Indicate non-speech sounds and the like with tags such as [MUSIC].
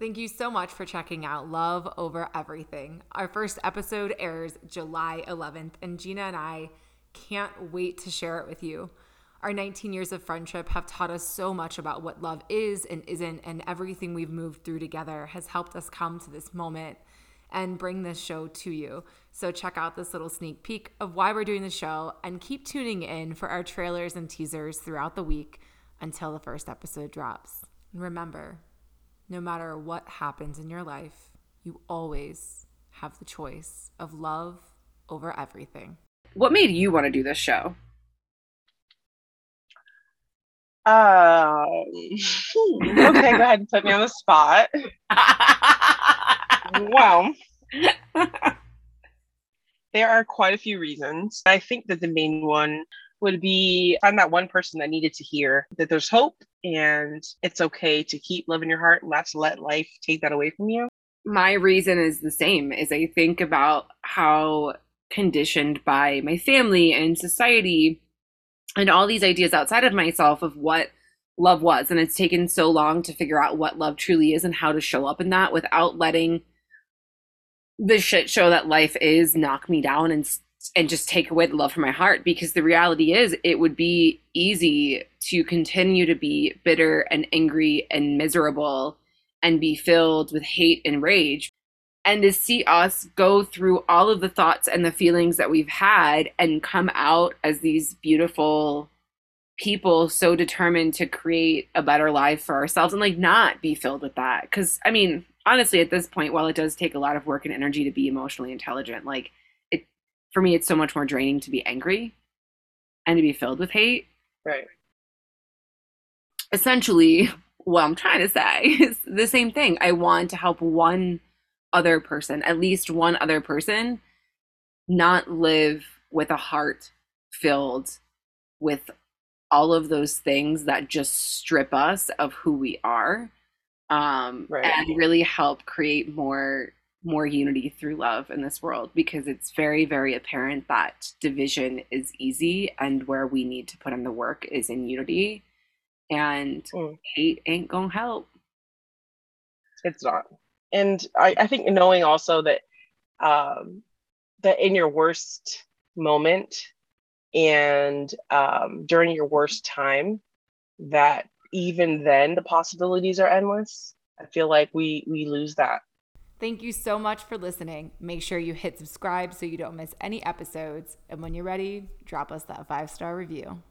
Thank you so much for checking out Love Over Everything. Our first episode airs July 11th, and Gina and I can't wait to share it with you. Our 19 years of friendship have taught us so much about what love is and isn't, and everything we've moved through together has helped us come to this moment and bring this show to you. So, check out this little sneak peek of why we're doing the show and keep tuning in for our trailers and teasers throughout the week until the first episode drops. Remember, no matter what happens in your life, you always have the choice of love over everything. What made you want to do this show? Um, [LAUGHS] okay, go ahead and put me on the spot. [LAUGHS] wow. There are quite a few reasons. I think that the main one would be find that one person that needed to hear that there's hope and it's okay to keep love in your heart and not to let life take that away from you. My reason is the same as I think about how conditioned by my family and society and all these ideas outside of myself of what love was and it's taken so long to figure out what love truly is and how to show up in that without letting the shit show that life is knock me down and and just take away the love from my heart because the reality is it would be easy to continue to be bitter and angry and miserable and be filled with hate and rage. And to see us go through all of the thoughts and the feelings that we've had and come out as these beautiful people so determined to create a better life for ourselves and like not be filled with that. Because i mean honestly at this point while it does take a lot of work and energy to be emotionally intelligent like it for me, it's so much more draining to be angry and to be filled with hate. Right. Essentially, [LAUGHS] what I'm trying to say [LAUGHS] is the same thing. I want to help one other person, at least one other person, not live with a heart filled with all of those things that just strip us of who we are um, right. and really help create more more unity through love in this world because it's very very apparent that division is easy and where we need to put in the work is in unity and mm. hate ain't gonna help it's not and I, I think knowing also that um that in your worst moment and um during your worst time that even then the possibilities are endless i feel like we we lose that Thank you so much for listening. Make sure you hit subscribe so you don't miss any episodes. And when you're ready, drop us that five star review.